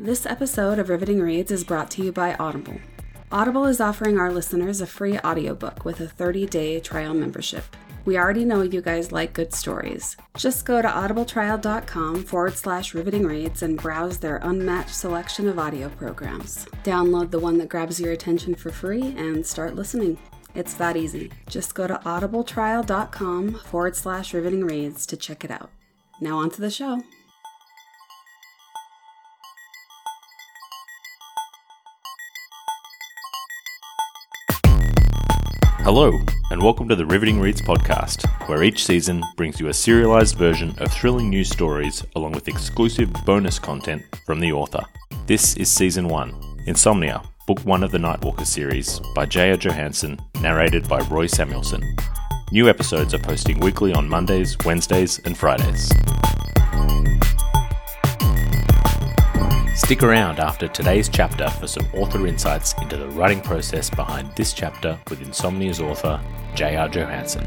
This episode of Riveting Reads is brought to you by Audible. Audible is offering our listeners a free audiobook with a 30 day trial membership. We already know you guys like good stories. Just go to audibletrial.com forward slash riveting reads and browse their unmatched selection of audio programs. Download the one that grabs your attention for free and start listening. It's that easy. Just go to audibletrial.com forward slash riveting reads to check it out. Now, on to the show. Hello, and welcome to the Riveting Reads podcast, where each season brings you a serialized version of thrilling news stories along with exclusive bonus content from the author. This is season 1 Insomnia, book 1 of the Nightwalker series by J.R. Johansson, narrated by Roy Samuelson. New episodes are posting weekly on Mondays, Wednesdays, and Fridays. Stick around after today's chapter for some author insights into the writing process behind this chapter with Insomnia's author, J.R. Johansson.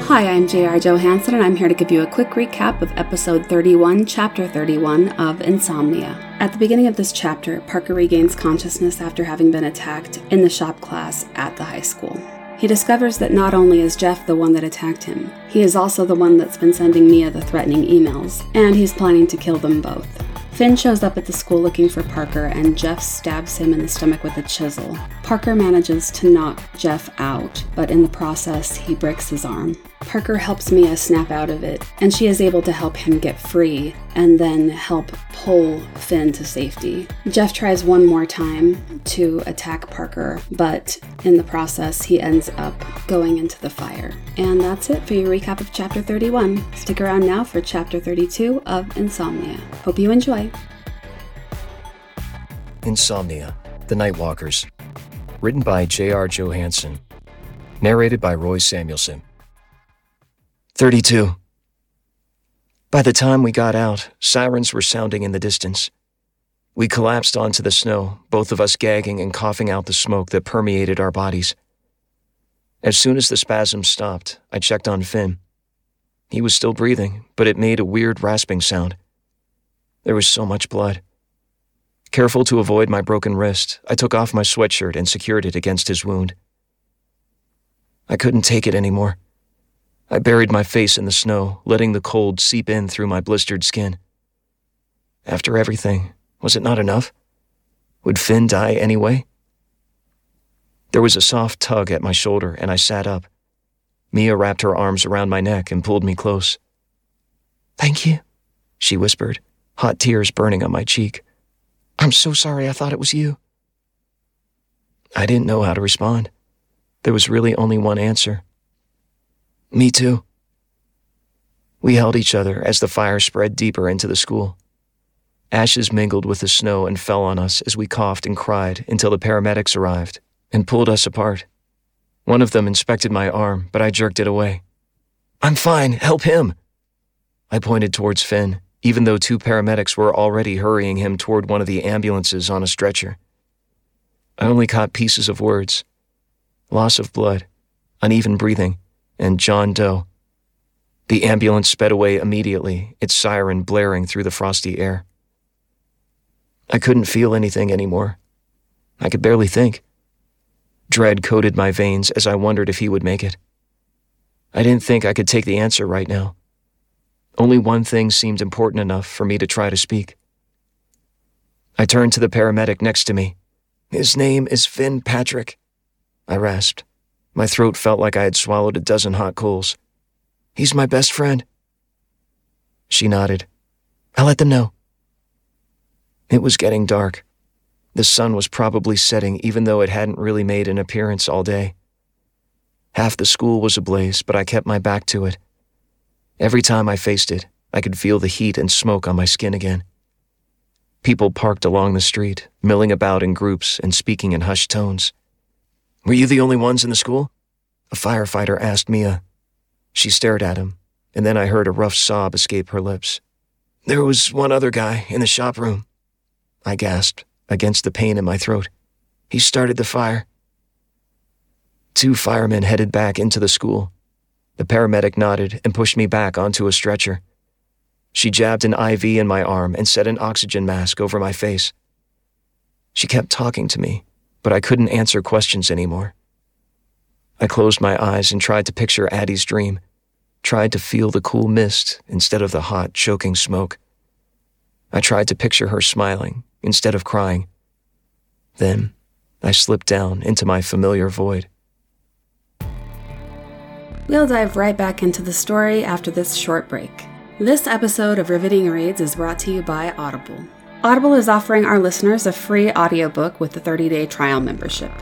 Hi, I'm J.R. Johansson, and I'm here to give you a quick recap of episode 31, chapter 31 of Insomnia. At the beginning of this chapter, Parker regains consciousness after having been attacked in the shop class at the high school. He discovers that not only is Jeff the one that attacked him, he is also the one that's been sending Mia the threatening emails, and he's planning to kill them both. Finn shows up at the school looking for Parker, and Jeff stabs him in the stomach with a chisel. Parker manages to knock Jeff out, but in the process, he breaks his arm. Parker helps Mia snap out of it, and she is able to help him get free and then help pull Finn to safety. Jeff tries one more time to attack Parker, but in the process, he ends up going into the fire. And that's it for your recap of chapter 31. Stick around now for chapter 32 of Insomnia. Hope you enjoy. Insomnia, The Nightwalkers. Written by J.R. Johansson. Narrated by Roy Samuelson. 32. By the time we got out, sirens were sounding in the distance. We collapsed onto the snow, both of us gagging and coughing out the smoke that permeated our bodies. As soon as the spasms stopped, I checked on Finn. He was still breathing, but it made a weird rasping sound. There was so much blood. Careful to avoid my broken wrist, I took off my sweatshirt and secured it against his wound. I couldn't take it anymore. I buried my face in the snow, letting the cold seep in through my blistered skin. After everything, was it not enough? Would Finn die anyway? There was a soft tug at my shoulder, and I sat up. Mia wrapped her arms around my neck and pulled me close. Thank you, she whispered, hot tears burning on my cheek. I'm so sorry I thought it was you. I didn't know how to respond. There was really only one answer. Me too. We held each other as the fire spread deeper into the school. Ashes mingled with the snow and fell on us as we coughed and cried until the paramedics arrived and pulled us apart. One of them inspected my arm, but I jerked it away. I'm fine, help him. I pointed towards Finn, even though two paramedics were already hurrying him toward one of the ambulances on a stretcher. I only caught pieces of words loss of blood, uneven breathing, and John Doe. The ambulance sped away immediately, its siren blaring through the frosty air. I couldn't feel anything anymore. I could barely think. Dread coated my veins as I wondered if he would make it. I didn't think I could take the answer right now. Only one thing seemed important enough for me to try to speak. I turned to the paramedic next to me. His name is Finn Patrick, I rasped. My throat felt like I had swallowed a dozen hot coals. He's my best friend. She nodded. I'll let them know. It was getting dark. The sun was probably setting, even though it hadn't really made an appearance all day. Half the school was ablaze, but I kept my back to it. Every time I faced it, I could feel the heat and smoke on my skin again. People parked along the street, milling about in groups and speaking in hushed tones. Were you the only ones in the school? A firefighter asked Mia. She stared at him, and then I heard a rough sob escape her lips. There was one other guy in the shop room. I gasped, against the pain in my throat. He started the fire. Two firemen headed back into the school. The paramedic nodded and pushed me back onto a stretcher. She jabbed an IV in my arm and set an oxygen mask over my face. She kept talking to me, but I couldn't answer questions anymore. I closed my eyes and tried to picture Addie's dream, tried to feel the cool mist instead of the hot, choking smoke. I tried to picture her smiling instead of crying. Then I slipped down into my familiar void. We'll dive right back into the story after this short break. This episode of Riveting Reads is brought to you by Audible. Audible is offering our listeners a free audiobook with a 30 day trial membership.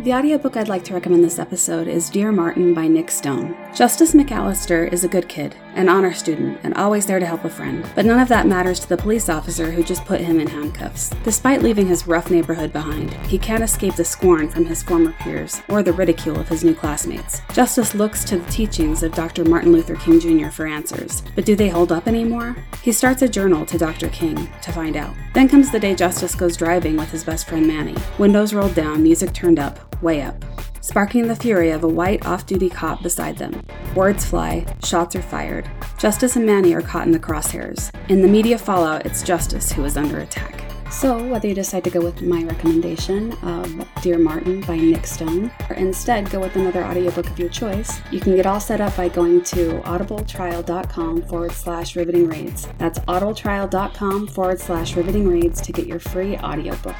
The audiobook I'd like to recommend this episode is Dear Martin by Nic Stone. Justice McAllister is a good kid, an honor student, and always there to help a friend. But none of that matters to the police officer who just put him in handcuffs. Despite leaving his rough neighborhood behind, he can't escape the scorn from his former peers or the ridicule of his new classmates. Justice looks to the teachings of Dr. Martin Luther King Jr. for answers. But do they hold up anymore? He starts a journal to Dr. King to find out. Then comes the day Justice goes driving with his best friend Manny. Windows rolled down, music turned up, way up, sparking the fury of a white off duty cop beside them. Words fly, shots are fired. Justice and Manny are caught in the crosshairs. In the media fallout, it's Justice who is under attack. So, whether you decide to go with my recommendation of Dear Martin by Nic Stone, or instead go with another audiobook of your choice, you can get all set up by going to audibletrial.com forward slash riveting reads. That's audibletrial.com forward slash riveting reads to get your free audiobook.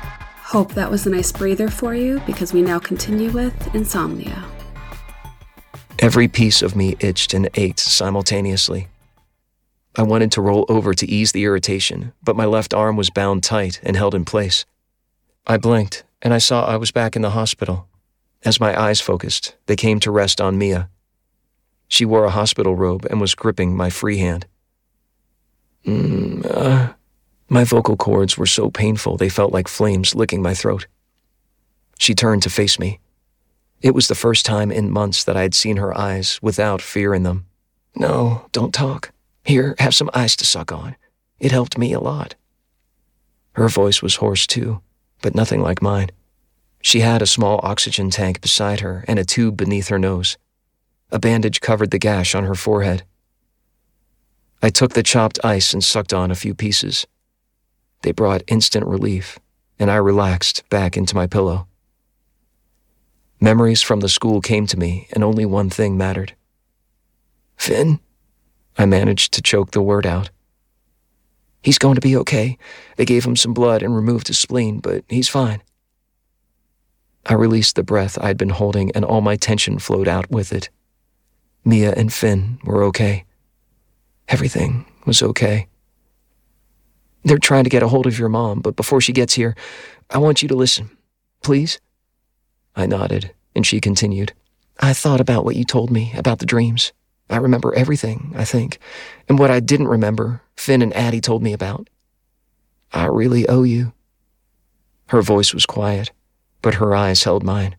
Hope that was a nice breather for you because we now continue with insomnia. Every piece of me itched and ached simultaneously. I wanted to roll over to ease the irritation, but my left arm was bound tight and held in place. I blinked, and I saw I was back in the hospital. As my eyes focused, they came to rest on Mia. She wore a hospital robe and was gripping my free hand. Mm, uh, my vocal cords were so painful they felt like flames licking my throat. She turned to face me. It was the first time in months that I had seen her eyes without fear in them. No, don't talk. Here, have some ice to suck on. It helped me a lot. Her voice was hoarse too, but nothing like mine. She had a small oxygen tank beside her and a tube beneath her nose. A bandage covered the gash on her forehead. I took the chopped ice and sucked on a few pieces. They brought instant relief, and I relaxed back into my pillow. Memories from the school came to me, and only one thing mattered. Finn? I managed to choke the word out. He's going to be okay. They gave him some blood and removed his spleen, but he's fine. I released the breath I'd been holding, and all my tension flowed out with it. Mia and Finn were okay. Everything was okay. They're trying to get a hold of your mom, but before she gets here, I want you to listen. Please? I nodded, and she continued. I thought about what you told me about the dreams. I remember everything, I think, and what I didn't remember, Finn and Addie told me about. I really owe you. Her voice was quiet, but her eyes held mine.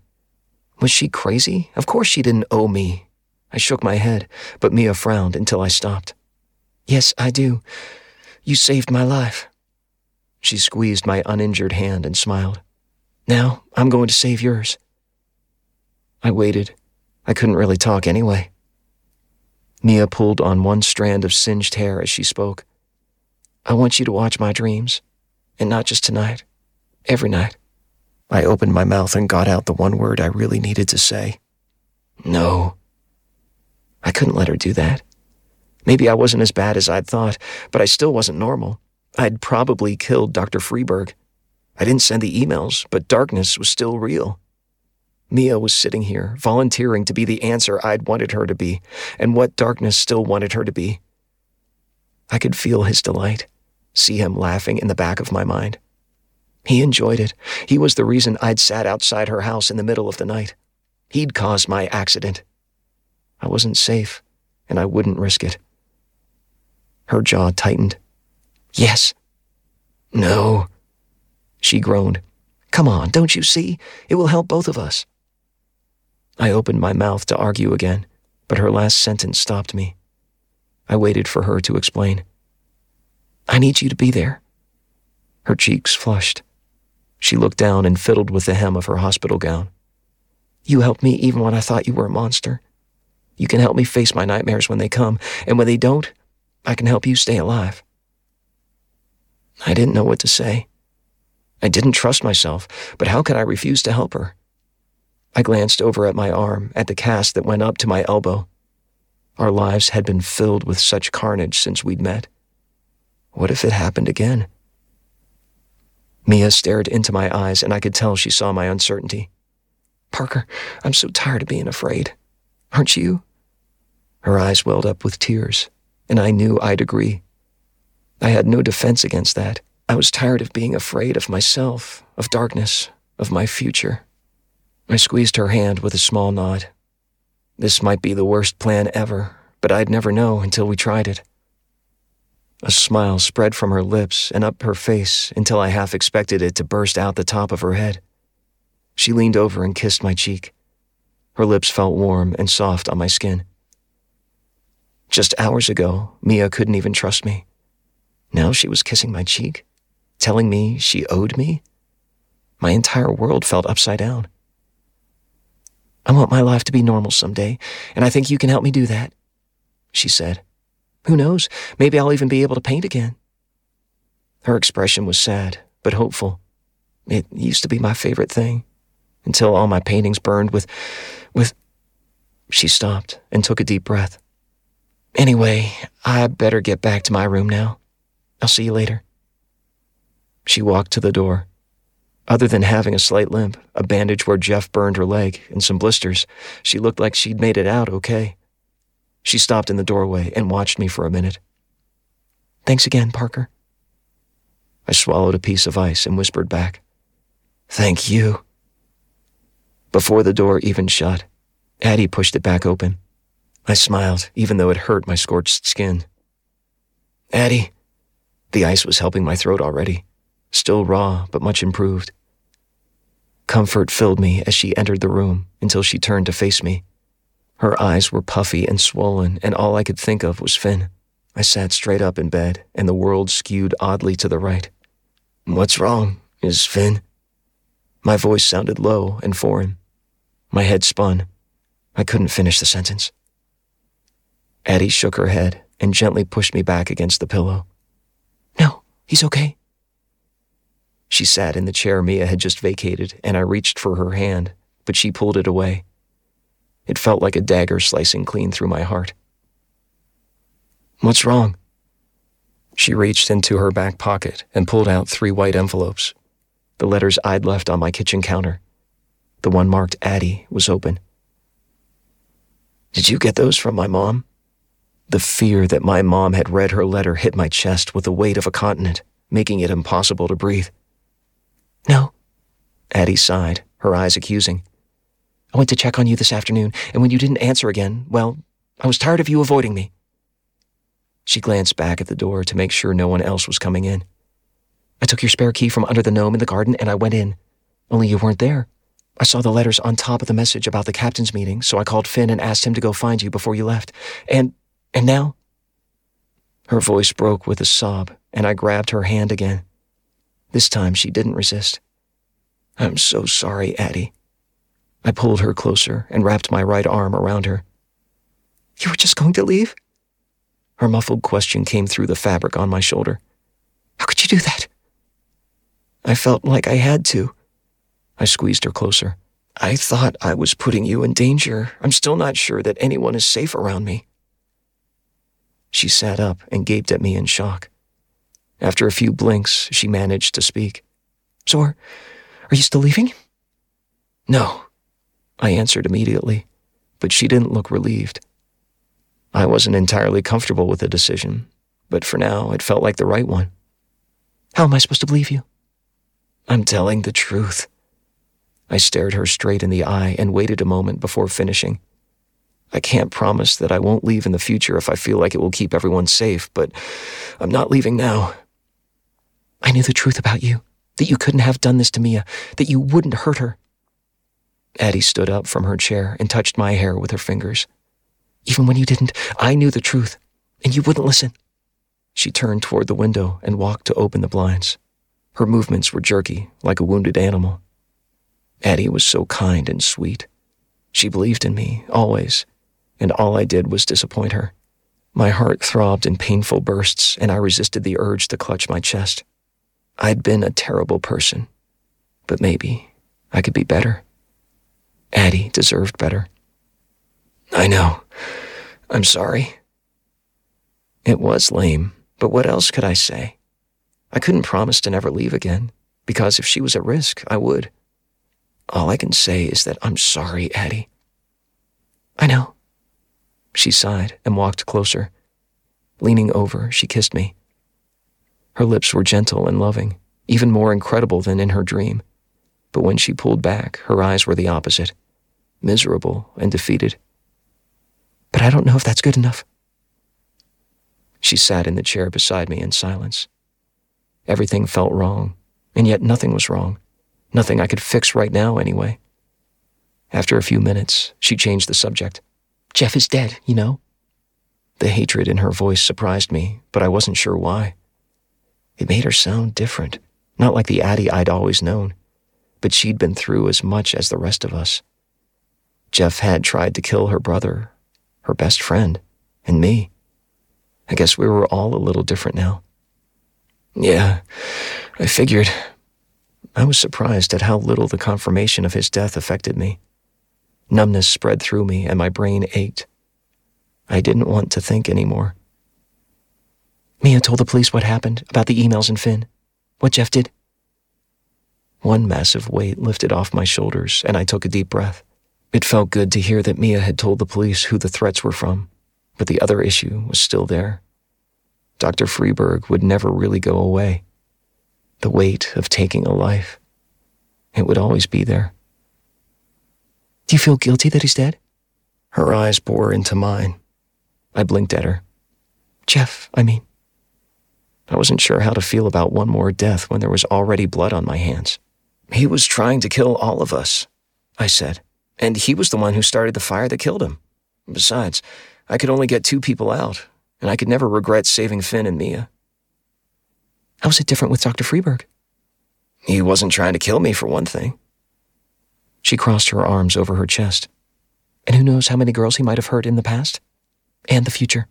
Was she crazy? Of course she didn't owe me. I shook my head, but Mia frowned until I stopped. Yes, I do. You saved my life. She squeezed my uninjured hand and smiled. Now I'm going to save yours. I waited. I couldn't really talk anyway. Mia pulled on one strand of singed hair as she spoke. I want you to watch my dreams, and not just tonight, every night. I opened my mouth and got out the one word I really needed to say. No. I couldn't let her do that. Maybe I wasn't as bad as I'd thought, but I still wasn't normal. I'd probably killed Dr. Freeberg. I didn't send the emails, but darkness was still real. Mia was sitting here, volunteering to be the answer I'd wanted her to be, and what darkness still wanted her to be. I could feel his delight, see him laughing in the back of my mind. He enjoyed it. He was the reason I'd sat outside her house in the middle of the night. He'd caused my accident. I wasn't safe, and I wouldn't risk it. Her jaw tightened. Yes. No. She groaned. Come on, don't you see? It will help both of us. I opened my mouth to argue again, but her last sentence stopped me. I waited for her to explain. I need you to be there. Her cheeks flushed. She looked down and fiddled with the hem of her hospital gown. You helped me even when I thought you were a monster. You can help me face my nightmares when they come, and when they don't, I can help you stay alive. I didn't know what to say. I didn't trust myself, but how could I refuse to help her? I glanced over at my arm, at the cast that went up to my elbow. Our lives had been filled with such carnage since we'd met. What if it happened again? Mia stared into my eyes, and I could tell she saw my uncertainty. Parker, I'm so tired of being afraid. Aren't you? Her eyes welled up with tears, and I knew I'd agree. I had no defense against that. I was tired of being afraid of myself, of darkness, of my future. I squeezed her hand with a small nod. This might be the worst plan ever, but I'd never know until we tried it. A smile spread from her lips and up her face until I half expected it to burst out the top of her head. She leaned over and kissed my cheek. Her lips felt warm and soft on my skin. Just hours ago, Mia couldn't even trust me. Now she was kissing my cheek, telling me she owed me. My entire world felt upside down. I want my life to be normal someday, and I think you can help me do that, she said. Who knows? Maybe I'll even be able to paint again. Her expression was sad, but hopeful. It used to be my favorite thing, until all my paintings burned with. with. She stopped and took a deep breath. Anyway, I better get back to my room now. I'll see you later. She walked to the door. Other than having a slight limp, a bandage where Jeff burned her leg, and some blisters, she looked like she'd made it out okay. She stopped in the doorway and watched me for a minute. Thanks again, Parker. I swallowed a piece of ice and whispered back, Thank you. Before the door even shut, Addie pushed it back open. I smiled, even though it hurt my scorched skin. Addie, the ice was helping my throat already, still raw, but much improved. Comfort filled me as she entered the room until she turned to face me. Her eyes were puffy and swollen, and all I could think of was Finn. I sat straight up in bed, and the world skewed oddly to the right. What's wrong? Is Finn? My voice sounded low and foreign. My head spun. I couldn't finish the sentence. Addie shook her head and gently pushed me back against the pillow. No, he's okay. She sat in the chair Mia had just vacated, and I reached for her hand, but she pulled it away. It felt like a dagger slicing clean through my heart. What's wrong? She reached into her back pocket and pulled out three white envelopes. The letters I'd left on my kitchen counter. The one marked Addie was open. Did you get those from my mom? The fear that my mom had read her letter hit my chest with the weight of a continent, making it impossible to breathe. No. Addie sighed, her eyes accusing. I went to check on you this afternoon, and when you didn't answer again, well, I was tired of you avoiding me. She glanced back at the door to make sure no one else was coming in. I took your spare key from under the gnome in the garden and I went in. Only you weren't there. I saw the letters on top of the message about the captain's meeting, so I called Finn and asked him to go find you before you left. And. And now? Her voice broke with a sob, and I grabbed her hand again. This time she didn't resist. I'm so sorry, Addie. I pulled her closer and wrapped my right arm around her. You were just going to leave? Her muffled question came through the fabric on my shoulder. How could you do that? I felt like I had to. I squeezed her closer. I thought I was putting you in danger. I'm still not sure that anyone is safe around me. She sat up and gaped at me in shock. After a few blinks, she managed to speak. So are, are you still leaving? No, I answered immediately, but she didn't look relieved. I wasn't entirely comfortable with the decision, but for now it felt like the right one. How am I supposed to believe you? I'm telling the truth. I stared her straight in the eye and waited a moment before finishing. I can't promise that I won't leave in the future if I feel like it will keep everyone safe, but I'm not leaving now. I knew the truth about you, that you couldn't have done this to Mia, that you wouldn't hurt her. Addie stood up from her chair and touched my hair with her fingers. Even when you didn't, I knew the truth, and you wouldn't listen. She turned toward the window and walked to open the blinds. Her movements were jerky, like a wounded animal. Addie was so kind and sweet. She believed in me, always, and all I did was disappoint her. My heart throbbed in painful bursts, and I resisted the urge to clutch my chest. I'd been a terrible person, but maybe I could be better. Addie deserved better. I know. I'm sorry. It was lame, but what else could I say? I couldn't promise to never leave again, because if she was at risk, I would. All I can say is that I'm sorry, Addie. I know. She sighed and walked closer. Leaning over, she kissed me. Her lips were gentle and loving, even more incredible than in her dream. But when she pulled back, her eyes were the opposite miserable and defeated. But I don't know if that's good enough. She sat in the chair beside me in silence. Everything felt wrong, and yet nothing was wrong. Nothing I could fix right now, anyway. After a few minutes, she changed the subject. Jeff is dead, you know? The hatred in her voice surprised me, but I wasn't sure why. It made her sound different, not like the Addie I'd always known, but she'd been through as much as the rest of us. Jeff had tried to kill her brother, her best friend, and me. I guess we were all a little different now. Yeah, I figured. I was surprised at how little the confirmation of his death affected me. Numbness spread through me and my brain ached. I didn't want to think anymore. Mia told the police what happened about the emails and Finn, what Jeff did. One massive weight lifted off my shoulders, and I took a deep breath. It felt good to hear that Mia had told the police who the threats were from, but the other issue was still there. Dr. Freeberg would never really go away. The weight of taking a life. It would always be there. Do you feel guilty that he's dead? Her eyes bore into mine. I blinked at her. Jeff, I mean. I wasn't sure how to feel about one more death when there was already blood on my hands. He was trying to kill all of us, I said, and he was the one who started the fire that killed him. Besides, I could only get two people out, and I could never regret saving Finn and Mia. How was it different with Dr. Freeberg? He wasn't trying to kill me, for one thing. She crossed her arms over her chest. And who knows how many girls he might have hurt in the past? And the future.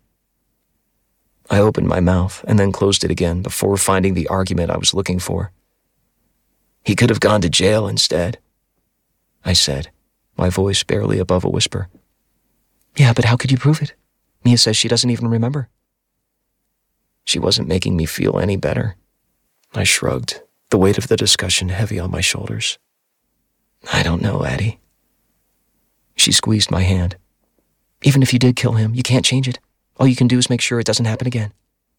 I opened my mouth and then closed it again before finding the argument I was looking for. He could have gone to jail instead, I said, my voice barely above a whisper. Yeah, but how could you prove it? Mia says she doesn't even remember. She wasn't making me feel any better. I shrugged, the weight of the discussion heavy on my shoulders. I don't know, Addie. She squeezed my hand. Even if you did kill him, you can't change it. All you can do is make sure it doesn't happen again.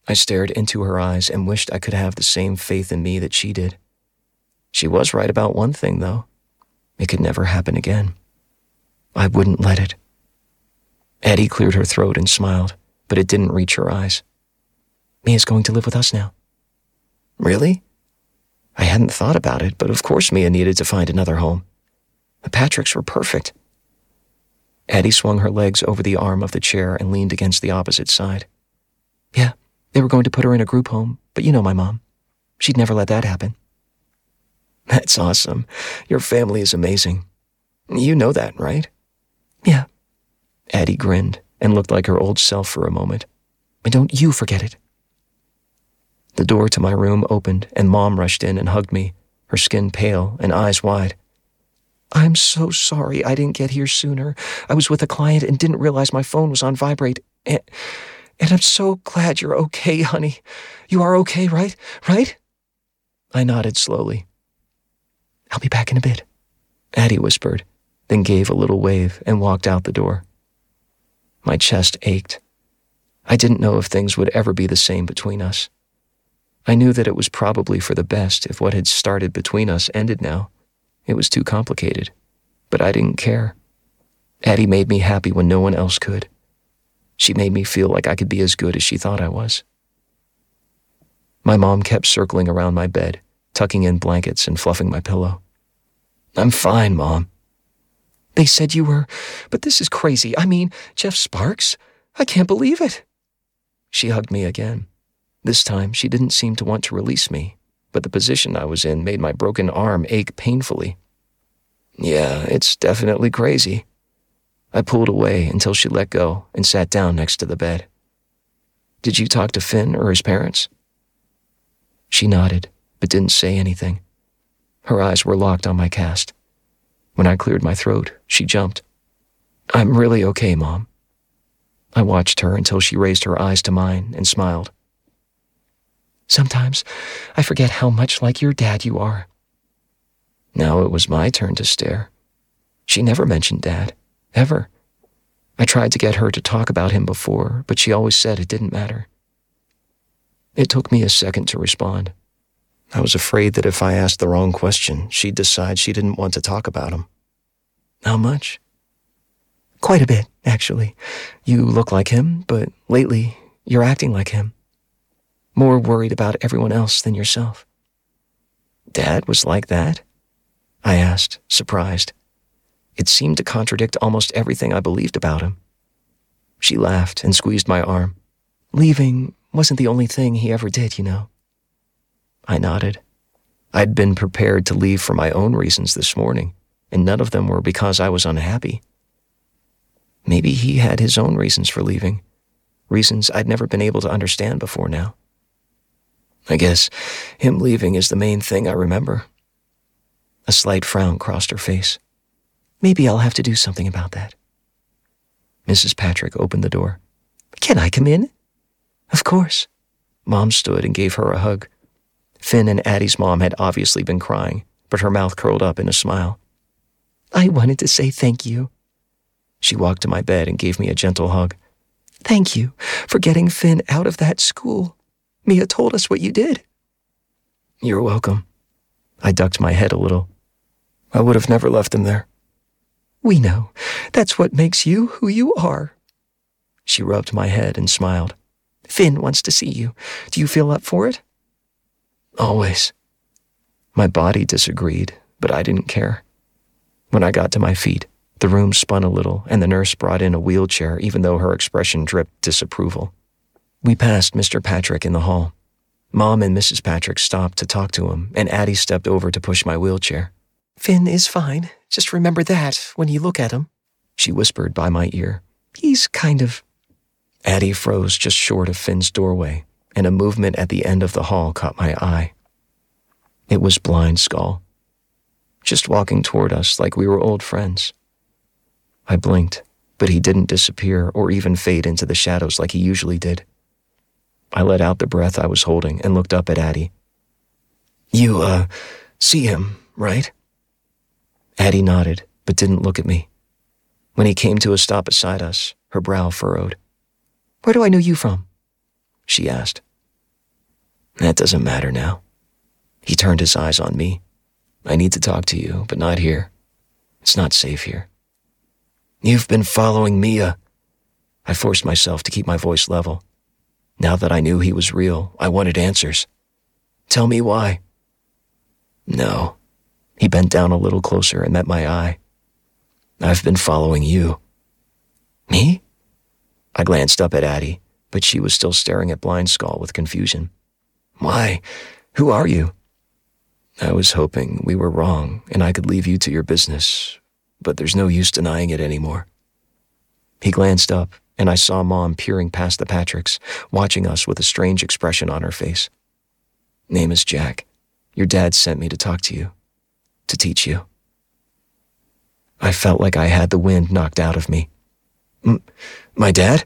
I stared into her eyes and wished I could have the same faith in me that she did. She was right about one thing, though. It could never happen again. I wouldn't let it. Addie cleared her throat and smiled, but it didn't reach her eyes. Mia's going to live with us now. Really? I hadn't thought about it, but of course Mia needed to find another home. The Patricks were perfect. Addie swung her legs over the arm of the chair and leaned against the opposite side. Yeah, they were going to put her in a group home, but you know my mom. She'd never let that happen. That's awesome. Your family is amazing. You know that, right? Yeah. Addie grinned and looked like her old self for a moment. And don't you forget it. The door to my room opened, and Mom rushed in and hugged me, her skin pale and eyes wide. I'm so sorry I didn't get here sooner. I was with a client and didn't realize my phone was on vibrate. And, and I'm so glad you're okay, honey. You are okay, right? Right? I nodded slowly. I'll be back in a bit, Addie whispered, then gave a little wave and walked out the door. My chest ached. I didn't know if things would ever be the same between us. I knew that it was probably for the best if what had started between us ended now. It was too complicated. But I didn't care. Addie made me happy when no one else could. She made me feel like I could be as good as she thought I was. My mom kept circling around my bed, tucking in blankets and fluffing my pillow. I'm fine, Mom. They said you were, but this is crazy. I mean, Jeff Sparks? I can't believe it. She hugged me again. This time, she didn't seem to want to release me, but the position I was in made my broken arm ache painfully. Yeah, it's definitely crazy. I pulled away until she let go and sat down next to the bed. Did you talk to Finn or his parents? She nodded, but didn't say anything. Her eyes were locked on my cast. When I cleared my throat, she jumped. I'm really okay, Mom. I watched her until she raised her eyes to mine and smiled. Sometimes I forget how much like your dad you are. Now it was my turn to stare. She never mentioned Dad, ever. I tried to get her to talk about him before, but she always said it didn't matter. It took me a second to respond. I was afraid that if I asked the wrong question, she'd decide she didn't want to talk about him. How much? Quite a bit, actually. You look like him, but lately you're acting like him. More worried about everyone else than yourself. Dad was like that? I asked, surprised. It seemed to contradict almost everything I believed about him. She laughed and squeezed my arm. Leaving wasn't the only thing he ever did, you know. I nodded. I'd been prepared to leave for my own reasons this morning, and none of them were because I was unhappy. Maybe he had his own reasons for leaving, reasons I'd never been able to understand before now. I guess him leaving is the main thing I remember. A slight frown crossed her face. Maybe I'll have to do something about that. Mrs. Patrick opened the door. Can I come in? Of course. Mom stood and gave her a hug. Finn and Addie's mom had obviously been crying, but her mouth curled up in a smile. I wanted to say thank you. She walked to my bed and gave me a gentle hug. Thank you for getting Finn out of that school. Mia told us what you did. You're welcome. I ducked my head a little. I would have never left him there. We know. That's what makes you who you are. She rubbed my head and smiled. Finn wants to see you. Do you feel up for it? Always. My body disagreed, but I didn't care. When I got to my feet, the room spun a little, and the nurse brought in a wheelchair, even though her expression dripped disapproval. We passed Mr. Patrick in the hall. Mom and Mrs. Patrick stopped to talk to him, and Addie stepped over to push my wheelchair. Finn is fine. Just remember that when you look at him, she whispered by my ear. He's kind of. Addie froze just short of Finn's doorway, and a movement at the end of the hall caught my eye. It was Blind Skull, just walking toward us like we were old friends. I blinked, but he didn't disappear or even fade into the shadows like he usually did. I let out the breath I was holding and looked up at Addie. You, uh, see him, right? Addie nodded, but didn't look at me. When he came to a stop beside us, her brow furrowed. Where do I know you from? She asked. That doesn't matter now. He turned his eyes on me. I need to talk to you, but not here. It's not safe here. You've been following Mia. I forced myself to keep my voice level. Now that I knew he was real, I wanted answers. Tell me why. No, he bent down a little closer and met my eye. I've been following you. Me? I glanced up at Addie, but she was still staring at Blind Skull with confusion. Why? Who are you? I was hoping we were wrong and I could leave you to your business, but there's no use denying it anymore. He glanced up, and I saw Mom peering past the Patricks, watching us with a strange expression on her face. Name is Jack. Your dad sent me to talk to you to teach you. I felt like I had the wind knocked out of me. M- my dad?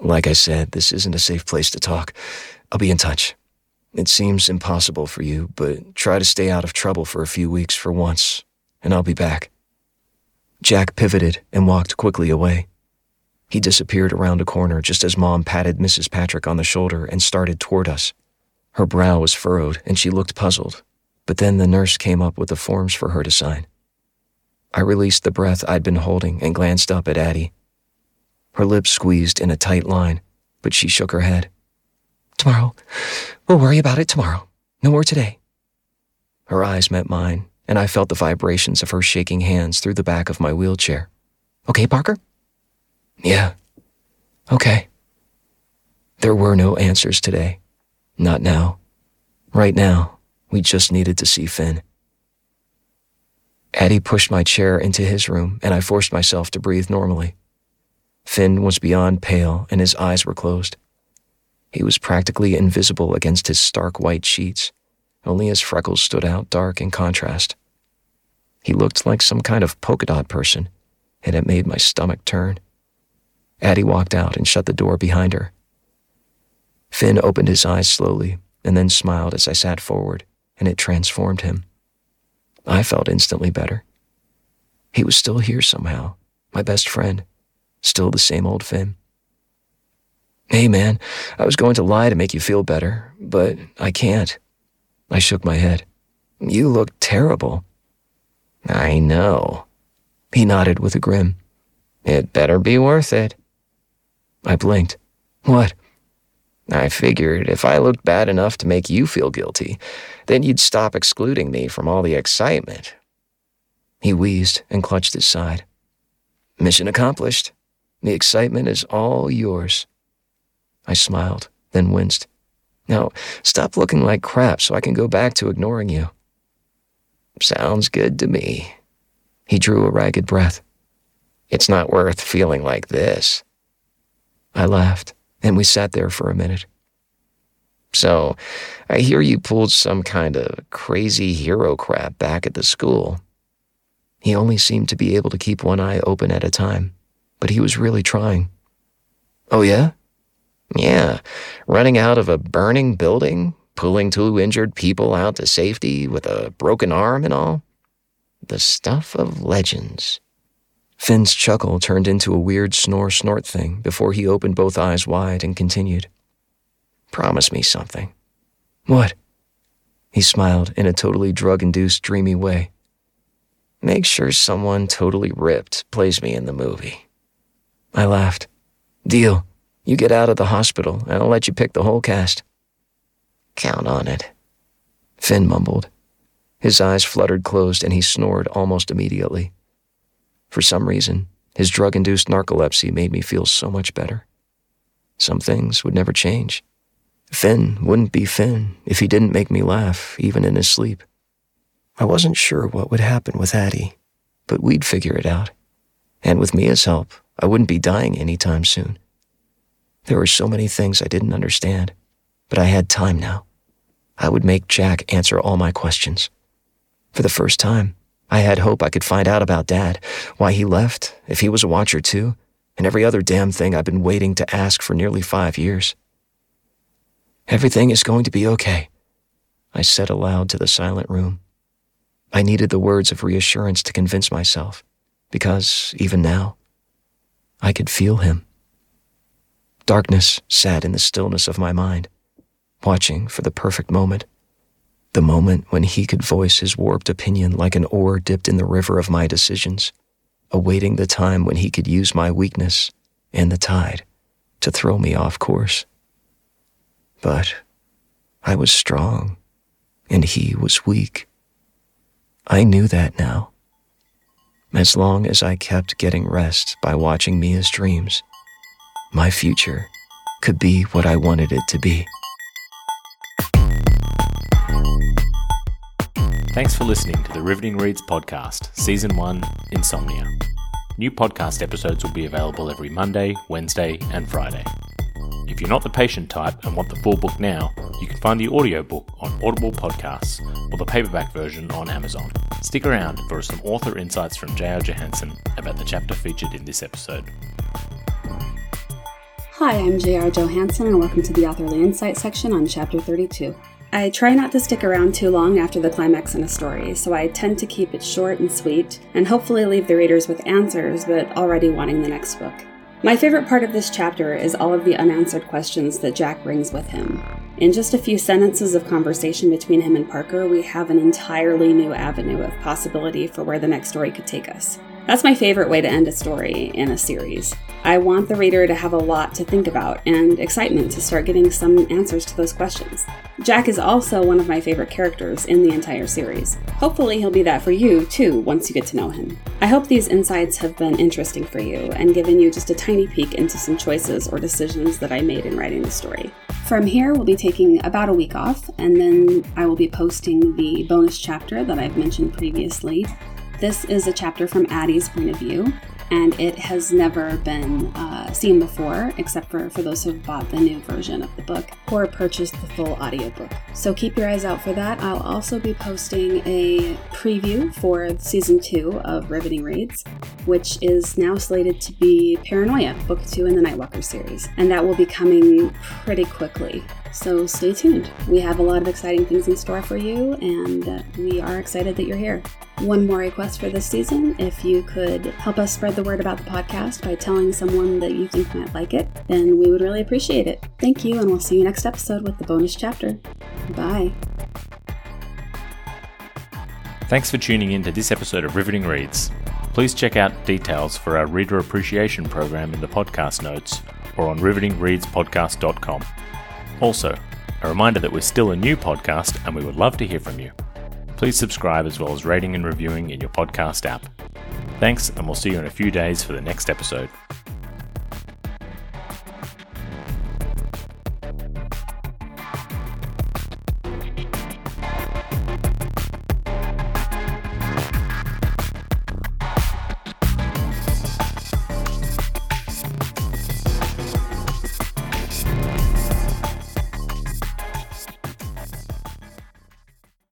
Like I said, this isn't a safe place to talk. I'll be in touch. It seems impossible for you, but try to stay out of trouble for a few weeks for once, and I'll be back. Jack pivoted and walked quickly away. He disappeared around a corner just as Mom patted Mrs. Patrick on the shoulder and started toward us. Her brow was furrowed, and she looked puzzled but then the nurse came up with the forms for her to sign. I released the breath I'd been holding and glanced up at Addie. Her lips squeezed in a tight line, but she shook her head. Tomorrow. We'll worry about it tomorrow. No more today. Her eyes met mine, and I felt the vibrations of her shaking hands through the back of my wheelchair. Okay, Parker? Yeah. Okay. There were no answers today. Not now. Right now, we just needed to see Finn. Addie pushed my chair into his room, and I forced myself to breathe normally. Finn was beyond pale, and his eyes were closed. He was practically invisible against his stark white sheets. Only his freckles stood out dark in contrast. He looked like some kind of polka dot person, and it made my stomach turn. Addie walked out and shut the door behind her. Finn opened his eyes slowly and then smiled as I sat forward, and it transformed him. I felt instantly better. He was still here somehow, my best friend, still the same old Finn. Hey, man, I was going to lie to make you feel better, but I can't. I shook my head. You look terrible. I know. He nodded with a grin. It better be worth it. I blinked. What? I figured if I looked bad enough to make you feel guilty, then you'd stop excluding me from all the excitement. He wheezed and clutched his side. Mission accomplished. The excitement is all yours. I smiled, then winced. Now, stop looking like crap so I can go back to ignoring you. Sounds good to me. He drew a ragged breath. It's not worth feeling like this. I laughed and we sat there for a minute. So, I hear you pulled some kind of crazy hero crap back at the school. He only seemed to be able to keep one eye open at a time, but he was really trying. Oh, yeah? Yeah, running out of a burning building, pulling two injured people out to safety with a broken arm and all. The stuff of legends. Finn's chuckle turned into a weird snore snort thing before he opened both eyes wide and continued. Promise me something. What? He smiled in a totally drug induced, dreamy way. Make sure someone totally ripped plays me in the movie. I laughed. Deal. You get out of the hospital, and I'll let you pick the whole cast. Count on it. Finn mumbled. His eyes fluttered closed, and he snored almost immediately. For some reason, his drug induced narcolepsy made me feel so much better. Some things would never change. Finn wouldn't be Finn if he didn't make me laugh, even in his sleep. I wasn't sure what would happen with Addie, but we'd figure it out. And with Mia's help, I wouldn't be dying anytime soon. There were so many things I didn't understand, but I had time now. I would make Jack answer all my questions. For the first time, I had hope I could find out about Dad, why he left, if he was a watcher too, and every other damn thing I've been waiting to ask for nearly five years. Everything is going to be okay, I said aloud to the silent room. I needed the words of reassurance to convince myself, because even now, I could feel him. Darkness sat in the stillness of my mind, watching for the perfect moment the moment when he could voice his warped opinion like an oar dipped in the river of my decisions, awaiting the time when he could use my weakness and the tide to throw me off course. But I was strong, and he was weak. I knew that now. As long as I kept getting rest by watching Mia's dreams, my future could be what I wanted it to be. Thanks for listening to the Riveting Reads podcast, Season 1 Insomnia. New podcast episodes will be available every Monday, Wednesday, and Friday. If you're not the patient type and want the full book now, you can find the audiobook on Audible Podcasts or the paperback version on Amazon. Stick around for some author insights from J.R. Johansson about the chapter featured in this episode. Hi, I'm J.R. Johansson, and welcome to the Authorly Insight section on Chapter 32. I try not to stick around too long after the climax in a story, so I tend to keep it short and sweet, and hopefully leave the readers with answers, but already wanting the next book. My favorite part of this chapter is all of the unanswered questions that Jack brings with him. In just a few sentences of conversation between him and Parker, we have an entirely new avenue of possibility for where the next story could take us. That's my favorite way to end a story in a series. I want the reader to have a lot to think about and excitement to start getting some answers to those questions. Jack is also one of my favorite characters in the entire series. Hopefully, he'll be that for you too once you get to know him. I hope these insights have been interesting for you and given you just a tiny peek into some choices or decisions that I made in writing the story. From here, we'll be taking about a week off, and then I will be posting the bonus chapter that I've mentioned previously this is a chapter from Addie's point of view. and it has never been uh, seen before, except for, for those who have bought the new version of the book or purchased the full audiobook. So keep your eyes out for that. I'll also be posting a preview for season two of Riveting Reads, which is now slated to be Paranoia, book two in the Nightwalker series, and that will be coming pretty quickly. So stay tuned. We have a lot of exciting things in store for you, and uh, we are excited that you're here. One more request for this season if you could help us spread the word about the podcast by telling someone that you think might like it, then we would really appreciate it. Thank you, and we'll see you next episode with the bonus chapter. Bye. Thanks for tuning in to this episode of Riveting Reads. Please check out details for our reader appreciation program in the podcast notes or on rivetingreadspodcast.com. Also, a reminder that we're still a new podcast and we would love to hear from you. Please subscribe as well as rating and reviewing in your podcast app. Thanks, and we'll see you in a few days for the next episode.